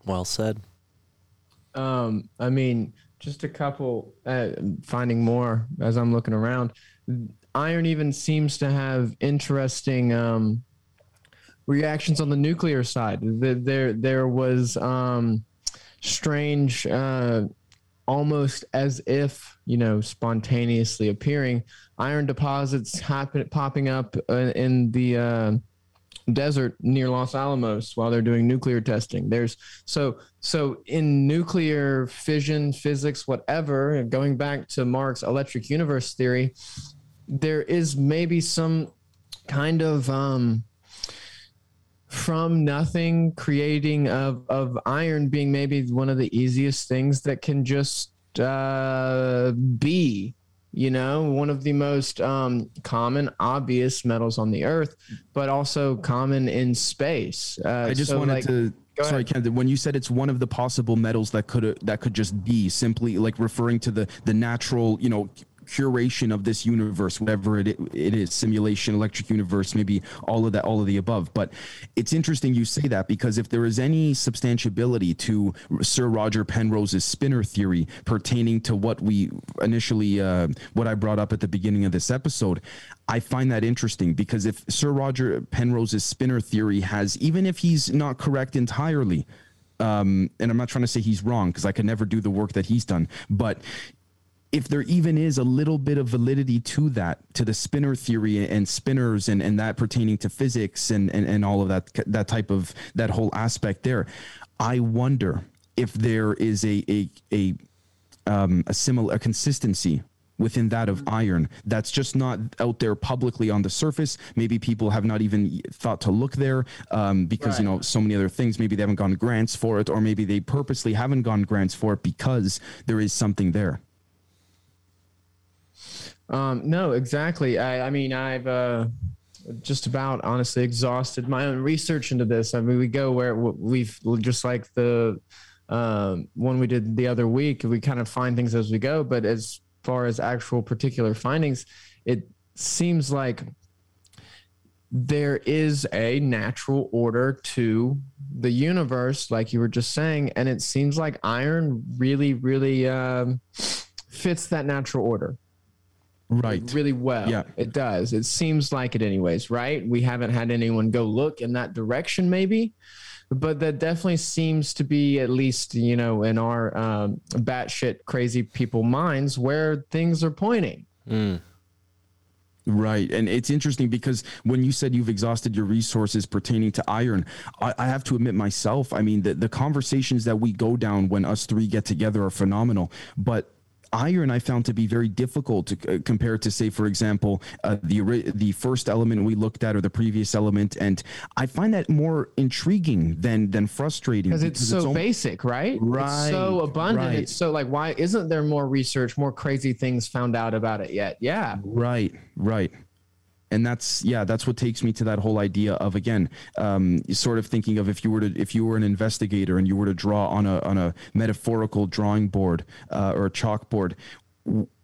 Well said. Um, I mean, just a couple. Uh, finding more as I'm looking around. Iron even seems to have interesting um, reactions on the nuclear side. There, there was um, strange, uh, almost as if you know, spontaneously appearing iron deposits happen popping up uh, in the. Desert near Los Alamos while they're doing nuclear testing. There's so so in nuclear fission, physics, whatever, going back to Mark's electric universe theory, there is maybe some kind of um from nothing creating of of iron being maybe one of the easiest things that can just uh be you know, one of the most um, common, obvious metals on the earth, but also common in space. Uh, I just so wanted like, to. Sorry, Ken. When you said it's one of the possible metals that could that could just be simply like referring to the the natural, you know, curation of this universe, whatever it, it is, simulation, electric universe, maybe all of that, all of the above. But it's interesting you say that because if there is any substantiability to Sir Roger Penrose's spinor theory pertaining to what we initially, uh, what I brought up at the beginning of this episode, I find that interesting because if Sir Roger Penrose's spinor theory has, even if he's not correct entirely, um, and I'm not trying to say he's wrong because I could never do the work that he's done, but if there even is a little bit of validity to that, to the spinor theory and spinors and, and that pertaining to physics and, and, and all of that, that type of, that whole aspect there, I wonder if there is a, a, a, um, a similar, a consistency within that of iron that's just not out there publicly on the surface maybe people have not even thought to look there um, because right. you know so many other things maybe they haven't gone grants for it or maybe they purposely haven't gone grants for it because there is something there um, no, exactly. I, I mean, I've uh, just about honestly exhausted my own research into this. I mean, we go where we've just like the um, one we did the other week, we kind of find things as we go. But as far as actual particular findings, it seems like there is a natural order to the universe, like you were just saying, and it seems like iron really, really um, fits that natural order right. Really well. Yeah. It does. It seems like it anyways right? We haven't had anyone go look in that direction maybe. But that definitely seems to be at least you know in our um, batshit crazy people minds where things are pointing. Mm. Right. And it's interesting because when you said you've exhausted your resources pertaining to iron, I, I, have to admit myself, I mean, the, the conversations that we go down when us three get together are phenomenal. But iron I found to be very difficult to uh, compare to, say, for example, uh, the the first element we looked at or the previous element, and I find that more intriguing than than frustrating because it's so it's basic, right? Right. It's so abundant. Right. It's so like, why isn't there more research, more crazy things found out about it yet? Yeah. Right. Right and that's yeah that's what takes me to that whole idea of again um, sort of thinking of if you were to if you were an investigator and you were to draw on a on a metaphorical drawing board uh, or a chalkboard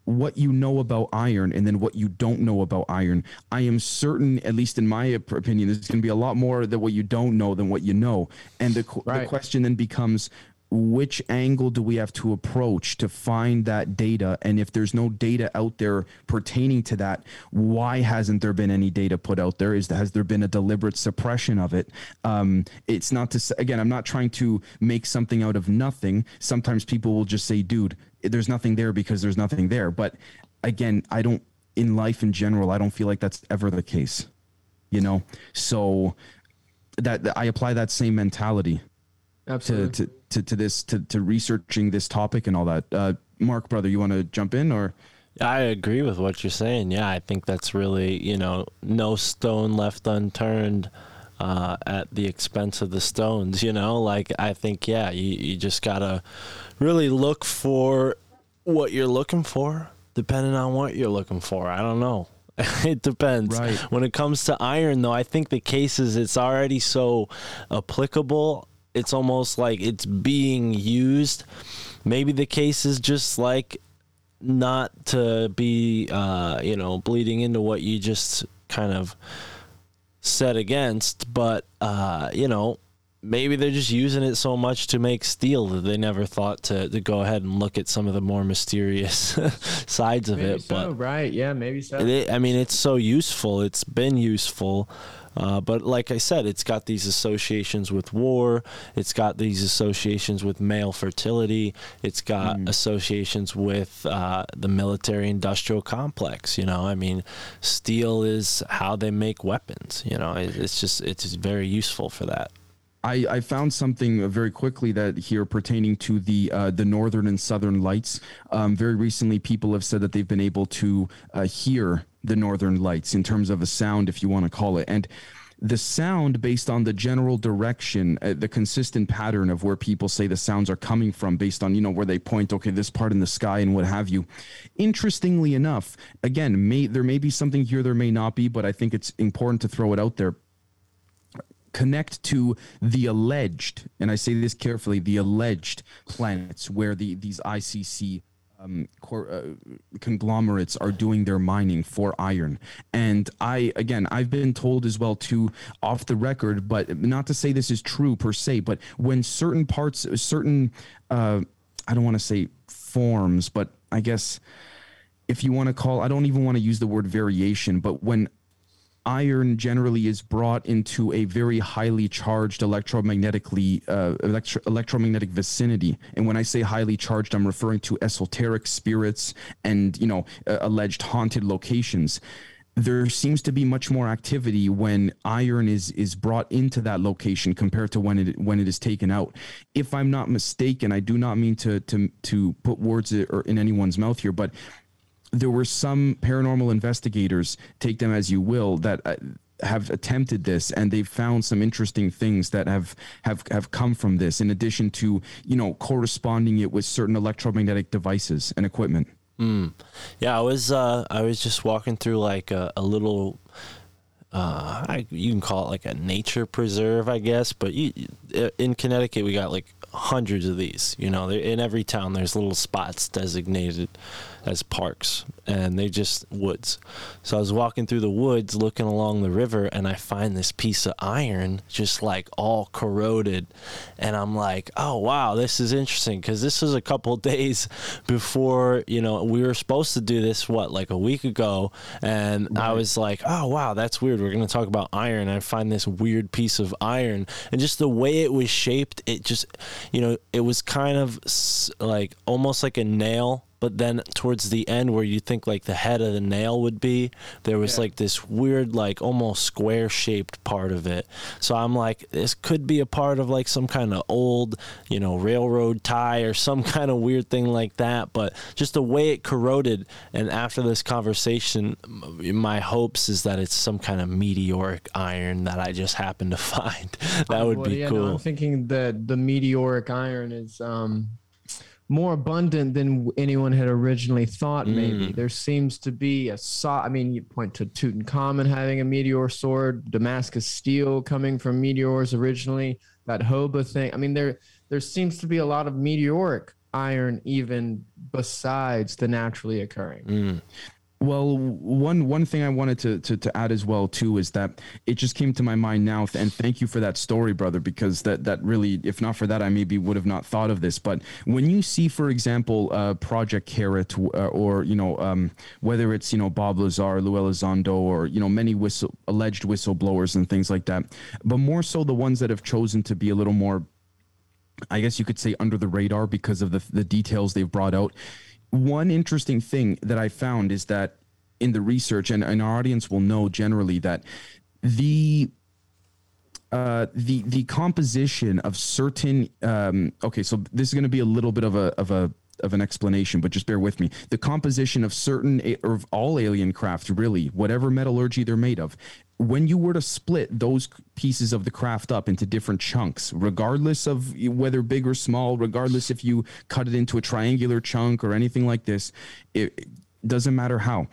what you know about iron and then what you don't know about iron. I am certain, at least in my opinion, there's going to be a lot more that what you don't know than what you know. And the, right. the question then becomes which angle do we have to approach to find that data? And if there's no data out there pertaining to that why hasn't there been any data put out there? Is has there been a deliberate suppression of it? Um, it's not to again i'm not trying to make something out of nothing. Sometimes people will just say dude there's nothing there because there's nothing there. But again i don't in life in general i don't feel like that's ever the case you know? So that, that i apply that same mentality Absolutely. To, to, to, to this to, to researching this topic and all that. Uh, Mark, brother, you want to jump in or? I agree with what you're saying. Yeah, I think that's really you know no stone left unturned uh, at the expense of the stones. You know, like I think, yeah, you, you just gotta really look for what you're looking for, depending on what you're looking for. I don't know. it depends. Right. When it comes to iron, though, I think the case is it's already so applicable. It's almost like it's being used. Maybe the case is just like not to be, uh, you know, bleeding into what you just kind of set against, but uh, you know, maybe they're just using it so much to make steel that they never thought to, to go ahead and look at some of the more mysterious sides of Maybe it. so, But right? Yeah, maybe so. it, I mean, it's so useful. It's been useful. Uh, but like I said, it's got these associations with war. It's got these associations with male fertility. It's got associations with uh, the military-industrial complex. You know, I mean, steel is how they make weapons. You know, it, it's just it's just very useful for that. I, I found something very quickly that here pertaining to the uh, the northern and southern lights. Um, very recently, people have said that they've been able to uh, hear the northern lights in terms of a sound, if you want to call it, and the sound based on the general direction, uh, the consistent pattern of where people say the sounds are coming from, based on you know where they point, okay, this part in the sky and what have you. Interestingly enough, again, may there may be something here, there may not be, but I think it's important to throw it out there connect to the alleged, and I say this carefully, the alleged planets where the these ICC um, cor- uh, conglomerates are doing their mining for iron. And I, again, I've been told as well too, off the record, but not to say this is true per se, but when certain parts, certain, uh, I don't want to say forms, but I guess if you want to call, I don't even want to use the word variation, but when iron generally is brought into a very highly charged electromagnetically uh, electro- electromagnetic vicinity and when i say highly charged i'm referring to esoteric spirits and you know uh, alleged haunted locations there seems to be much more activity when iron is is brought into that location compared to when it when it is taken out. If I'm not mistaken, I do not mean to to to put words in anyone's mouth here, but there were some paranormal investigators, take them as you will, that uh, have attempted this and they've found some interesting things that have have have come from this in addition to you know corresponding it with certain electromagnetic devices and equipment Mm. Yeah, I was uh, I was just walking through like a, a little. Uh, I, you can call it like a nature preserve, I guess. But you, in Connecticut, we got like hundreds of these. You know, in every town, there's little spots designated as parks, and they just woods. So I was walking through the woods, looking along the river, and I find this piece of iron just like all corroded, and I'm like, oh wow, this is interesting because this was a couple days before you know we were supposed to do this. What like a week ago, and right. I was like, oh wow, that's weird. We're gonna talk about iron. I find this weird piece of iron, and just the way it was shaped, it just you know it was kind of like almost like a nail but then towards the end where you think like the head of the nail would be there was yeah. like this weird like almost square shaped part of it. So i'm like this could be a part of like some kind of old you know railroad tie or some kind of weird thing like that but just the way it corroded and after this conversation my hopes is that it's some kind of meteoric iron that i just happened to find. That would well, be yeah, cool no, i'm thinking that the meteoric iron is um more abundant than anyone had originally thought. Maybe Mm. there seems to be a saw. I mean, you point to Tutankhamun having a meteor sword, Damascus steel coming from meteors originally. That Hoba thing. I mean, there there seems to be a lot of meteoric iron even besides the naturally occurring. Mm. Well, one one thing I wanted to, to to add as well too is that it just came to my mind now, and thank you for that story, brother, because that that really, if not for that, I maybe would have not thought of this. But when you see, for example, uh, Project Carrot, uh, or you know, um, whether it's you know Bob Lazar, Lou Elizondo, or you know many whistle alleged whistleblowers and things like that, but more so the ones that have chosen to be a little more, I guess you could say, under the radar because of the the details they've brought out one interesting thing that I found is that in the research, and, and our audience will know generally that the uh, the the composition of certain um, okay, so this is going to be a little bit of a of a of an explanation, but just bear with me. The composition of certain or of all alien craft, really, whatever metallurgy they're made of, when you were to split those pieces of the craft up into different chunks, regardless of whether big or small, regardless if you cut it into a triangular chunk or anything like this, it doesn't matter how.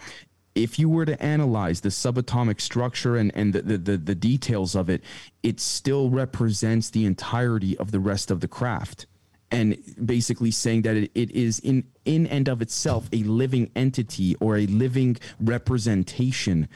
If you were to analyze the subatomic structure and, and the, the, the, the details of it, it still represents the entirety of the rest of the craft and basically saying that it, it is in in and of itself a living entity or a living representation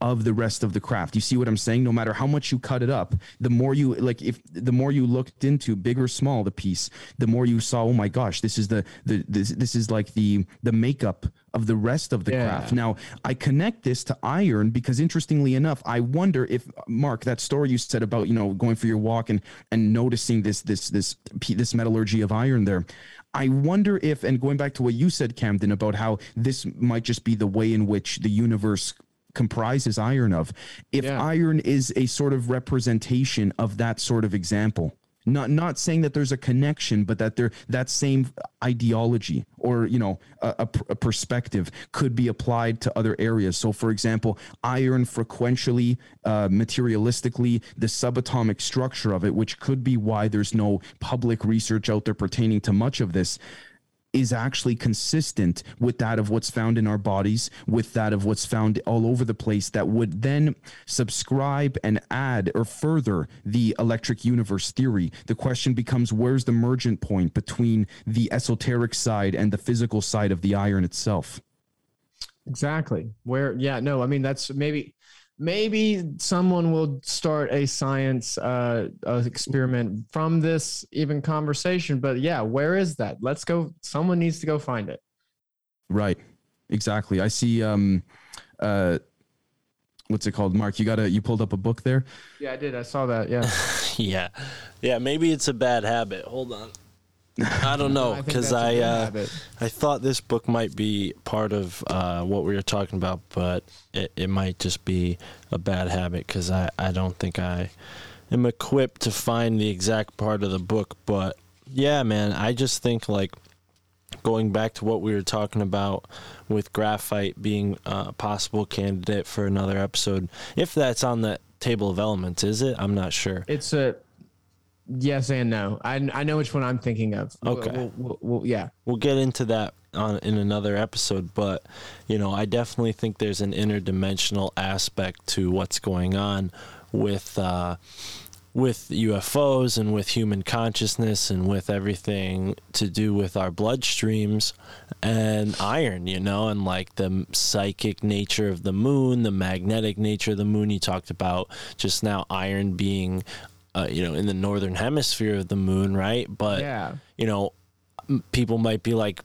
of the rest of the craft. You see what I'm saying? No matter how much you cut it up, the more you like if the more you looked into big or small the piece, the more you saw, oh my gosh, this is the the this, this is like the the makeup of the rest of the yeah. craft. Now, I connect this to iron because interestingly enough, I wonder if Mark that story you said about, you know, going for your walk and and noticing this this this this metallurgy of iron there. I wonder if, and going back to what you said, Camden, about how this might just be the way in which the universe comprises iron of. If yeah. iron is a sort of representation of that sort of example, not not saying that there's a connection, but that there that same ideology or you know a, a, a, perspective could be applied to other areas. So, for example, iron frequentially, uh, materialistically, the subatomic structure of it, which could be why there's no public research out there pertaining to much of this is actually consistent with that of what's found in our bodies, with that of what's found all over the place, that would then subscribe and add or further the electric universe theory. The question becomes where's the mergent point between the esoteric side and the physical side of the iron itself? Exactly. Where, yeah, no, I mean, that's maybe maybe someone will start a science uh, uh, experiment from this even conversation but yeah where is that? Let's go someone needs to go find it. Right. Exactly. I see um uh what's it called? Mark you got a you pulled up a book there? Yeah i did. I saw that. Yeah. Yeah. Yeah maybe it's a bad habit. Hold on I don't know because I I, uh, I thought this book might be part of uh, what we were talking about, but it, it might just be a bad habit because I, I don't think I am equipped to find the exact part of the book. But yeah, man, I just think like going back to what we were talking about with graphite being a possible candidate for another episode, if that's on the table of elements, is it? I'm not sure. It's a Yes and no. I, I know which one I'm thinking of. Okay. We'll, we'll, we'll, yeah. We'll get into that on in another episode, but you know, I definitely think there's an interdimensional aspect to what's going on with uh, with UFOs and with human consciousness and with everything to do with our bloodstreams and iron, you know, and like the psychic nature of the moon, the magnetic nature of the moon. You talked about just now iron being uh, you know, in the northern hemisphere of the moon, right? But yeah. you know, people might be like,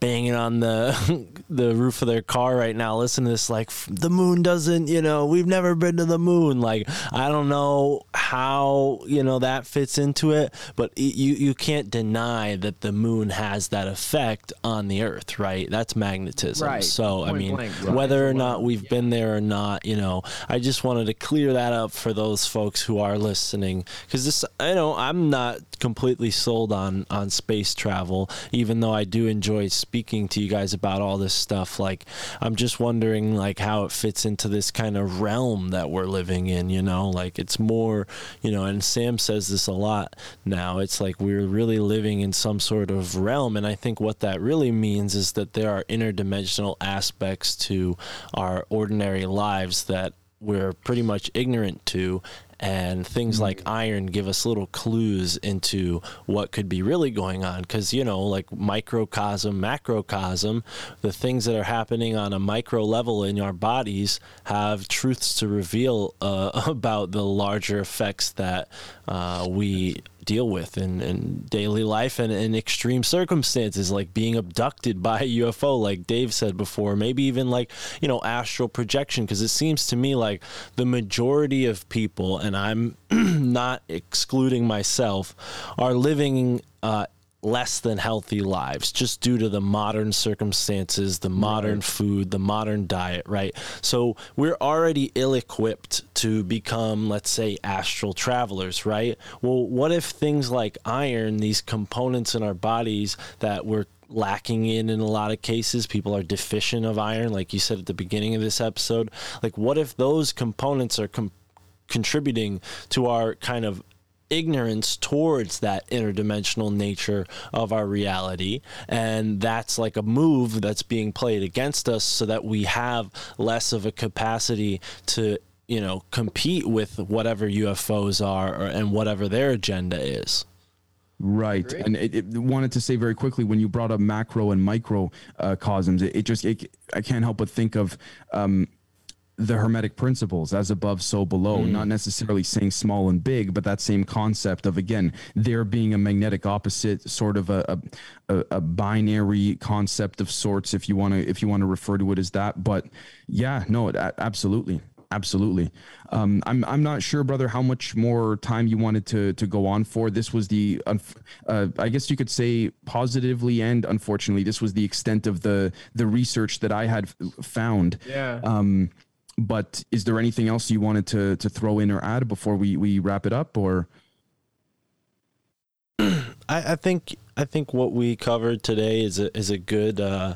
banging on the the roof of their car right now listen to this like the moon doesn't you know we've never been to the moon like i don't know how you know that fits into it but you you can't deny that the moon has that effect on the earth right that's magnetism right. so Point i mean blank, right. whether or not we've yeah. been there or not you know i just wanted to clear that up for those folks who are listening because this i know i'm not completely sold on on space travel even though i do enjoy speaking to you guys about all this stuff like i'm just wondering like how it fits into this kind of realm that we're living in you know? Like it's more you know and sam says this a lot now it's like we're really living in some sort of realm and i think what that really means is that there are interdimensional aspects to our ordinary lives that we're pretty much ignorant to and things mm-hmm. like iron give us little clues into what could be really going on because you know like microcosm macrocosm the things that are happening on a micro level in our bodies have truths to reveal uh, about the larger effects that uh, we deal with in, in daily life and in extreme circumstances, like being abducted by a UFO, like Dave said before, maybe even like, you know, astral projection. Because it seems to me like the majority of people, and I'm not excluding myself, are living uh, less than healthy lives just due to the modern circumstances, the modern right. food, the modern diet, right? So we're already ill equipped to become, let's say, astral travelers, right? Well, what if things like iron, these components in our bodies that we're lacking in in a lot of cases people are deficient of iron like you said at the beginning of this episode like what if those components are com- contributing to our kind of ignorance towards that interdimensional nature of our reality. And that's like a move that's being played against us so that we have less of a capacity to, you know, compete with whatever UFOs are or, and whatever their agenda is. Right, and it, it, wanted to say very quickly when you brought up macro and micro uh, cosms, it, it just it, I can't help but think of um, the hermetic principles as above so below mm. not necessarily saying small and big but that same concept of again there being a magnetic opposite sort of a, a, a binary concept of sorts if you want to if you want to refer to it as that. But yeah no it, absolutely absolutely. Um, I'm, I'm not sure brother how much more time you wanted to to go on for. This was the uh, i guess you could say positively and unfortunately this was the extent of the the research that i had found. Yeah. Um but is there anything else you wanted to to throw in or add before we we wrap it up, or? I, I think I think what we covered today is a is a good uh,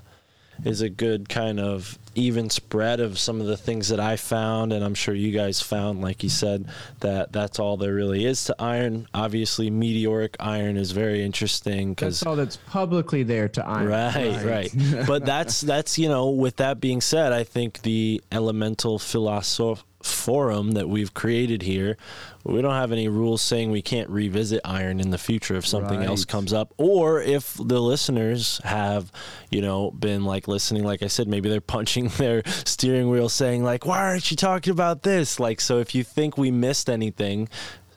is a good kind of even spread of some of the things that I found, and I'm sure you guys found, like you said, that that's all there really is to iron. Obviously, meteoric iron is very interesting because that's all that's publicly there to iron. Right, right. right. but that's that's you know, with that being said, I think the elemental philosoph forum that we've created here, we don't have any rules saying we can't revisit iron in the future if something right. else comes up, or if the listeners have, you know, been like listening. Like I said, maybe they're punching their steering wheel, saying like, "Why aren't you talking about this?" Like, so if you think we missed anything,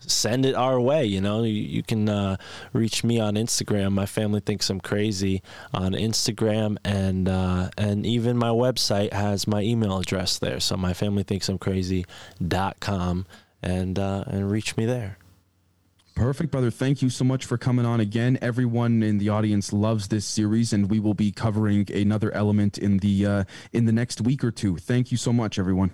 send it our way. You know, you, you can uh, reach me on Instagram. My family thinks I'm crazy on Instagram, and uh, and even my website has my email address there. So my family thinks I'm crazy.com, and uh, and reach me there. Perfect, brother. Thank you so much for coming on again. Everyone in the audience loves this series, and we will be covering another element in the uh, in the next week or two. Thank you so much, everyone.